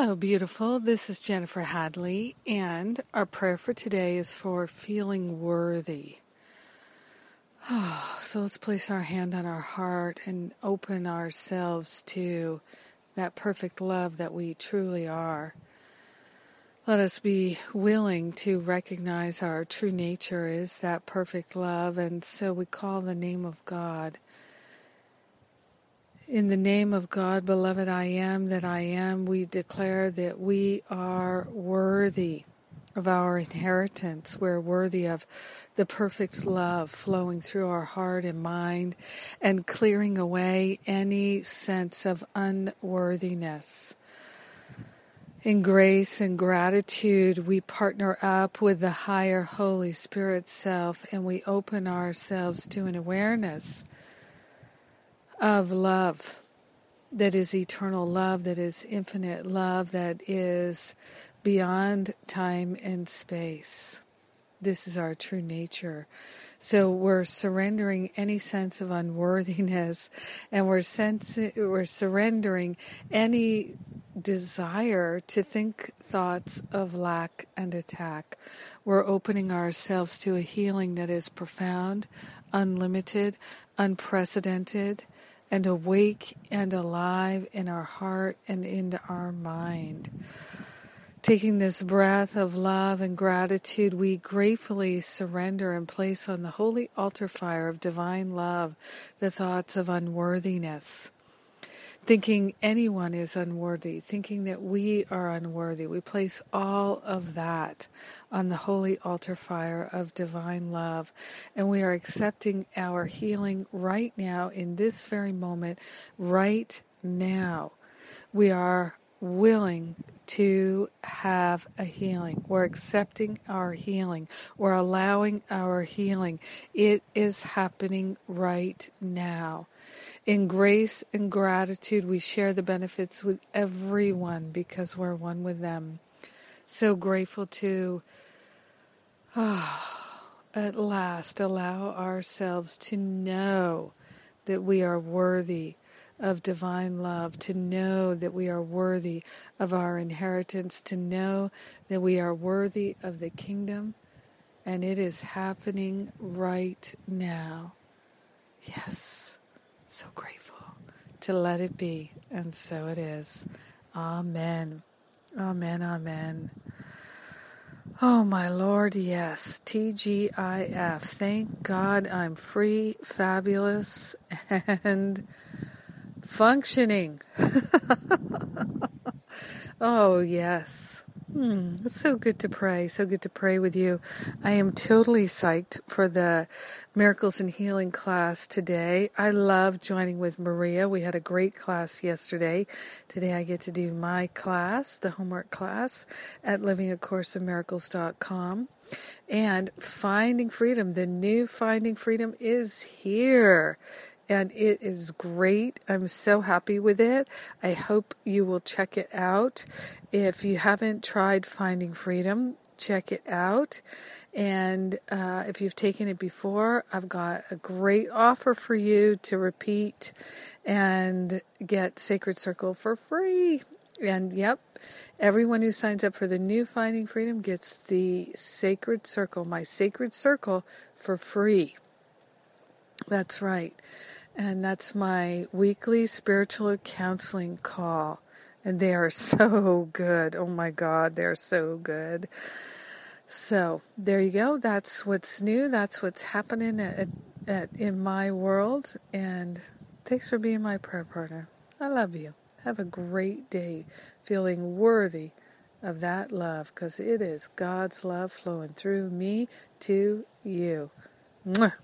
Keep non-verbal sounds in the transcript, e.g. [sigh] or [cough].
Hello, beautiful. This is Jennifer Hadley, and our prayer for today is for feeling worthy. Oh, [sighs] so let's place our hand on our heart and open ourselves to that perfect love that we truly are. Let us be willing to recognize our true nature is that perfect love, and so we call the name of God in the name of God, beloved, I am that I am, we declare that we are worthy of our inheritance. We're worthy of the perfect love flowing through our heart and mind and clearing away any sense of unworthiness. In grace and gratitude, we partner up with the higher Holy Spirit self and we open ourselves to an awareness of love that is eternal love, that is infinite love, that is beyond time and space. This is our true nature. So we're surrendering any sense of unworthiness and we're, sensi- we're surrendering any desire to think thoughts of lack and attack. We're opening ourselves to a healing that is profound, unlimited, unprecedented, and awake and alive in our heart and in our mind. Taking this breath of love and gratitude, we gratefully surrender and place on the holy altar fire of divine love the thoughts of unworthiness thinking anyone is unworthy, thinking that we are unworthy. We place all of that on the holy altar fire of divine love, and we are accepting our healing right now in this very moment, right now. We are willing to have a healing. We're accepting our healing. We're allowing our healing. It is happening right now. In grace and gratitude, we share the benefits with everyone because we're one with them. So grateful to, oh, [sighs] at last, allow ourselves to know that we are worthy of divine love, to know that we are worthy of our inheritance, to know that we are worthy of the kingdom, and it is happening right now. Yes. So grateful to let it be, and so it is. Amen. Amen. Amen. Oh, my Lord, yes. TGIF. Thank God I'm free, fabulous, [laughs] and functioning. [laughs] oh, yes. Hmm, it's so good to pray. So good to pray with you. I am totally psyched for the Miracles and Healing class today. I love joining with Maria. We had a great class yesterday. Today I get to do my class, the homework class, at livingacourseofmiracles.com. And Finding Freedom, the new Finding Freedom is here and it is great. I'm so happy with it. I hope you will check it out. If you haven't tried Finding Freedom, check it out. And uh, if you've taken it before, I've got a great offer for you to repeat and get Sacred Circle for free. And yep, everyone who signs up for the new Finding Freedom gets the Sacred Circle, my Sacred Circle, for free. That's right. And that's my weekly spiritual counseling call. And they are [laughs] so good. Oh my God, they're so good. So there you go. That's what's new. That's what's happening at, at, in my world. And thanks for being my prayer partner. I love you. Have a great day feeling worthy of that love because it is God's love flowing through me to you. Mwah.